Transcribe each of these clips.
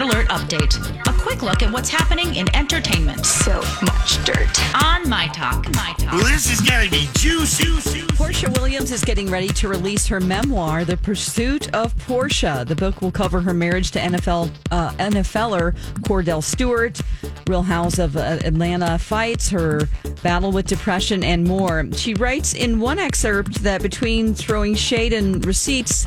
update. A quick look at what's happening in entertainment So much dirt. on My Talk. My Talk. Well, this is gonna be juicy. Porsha Williams is getting ready to release her memoir, The Pursuit of Porsha. The book will cover her marriage to NFL uh, NFLer Kordell Stewart, Real House of uh, Atlanta fights, her battle with depression, and more. She writes in one excerpt that between throwing shade and receipts,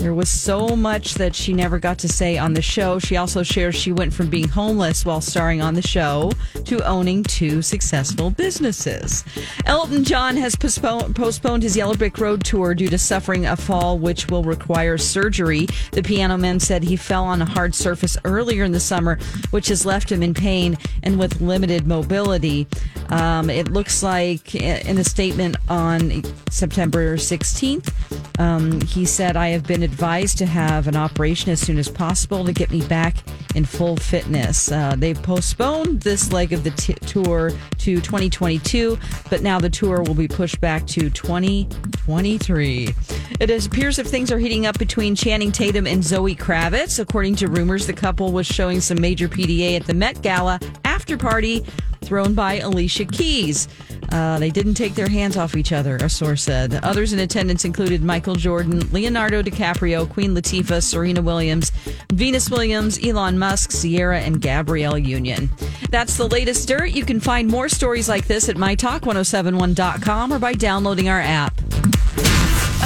there was so much that she never got to say on the show. She also shares she went from being homeless while starring on the show to owning two successful businesses. Elton John has postponed, postponed his Yellow Brick Road tour due to suffering a fall, which will require surgery. The piano man said he fell on a hard surface earlier in the summer, which has left him in pain and with limited mobility. Um, it looks like in a statement on September 16th, um, he said, I have been advised to have an operation as soon as possible to get me back in full fitness. Uh, they've postponed this leg of the t- tour to 2022, but now the tour will be pushed back to 2023. It appears if things are heating up between Channing Tatum and Zoe Kravitz. According to rumors, the couple was showing some major PDA at the Met Gala after party thrown by Alicia Keys. Uh, they didn't take their hands off each other, a source said. Others in attendance included Michael Jordan, Leonardo DiCaprio, Queen Latifah, Serena Williams, Venus Williams, Elon Musk, Ciara, and Gabrielle Union. That's the latest dirt. You can find more stories like this at mytalk1071.com or by downloading our app.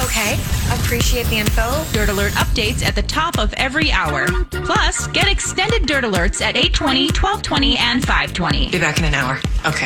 Okay, appreciate the info. Dirt Alert updates at the top of every hour. Plus, get extended Dirt Alerts at 820, 1220, and 520. Be back in an hour. Okay.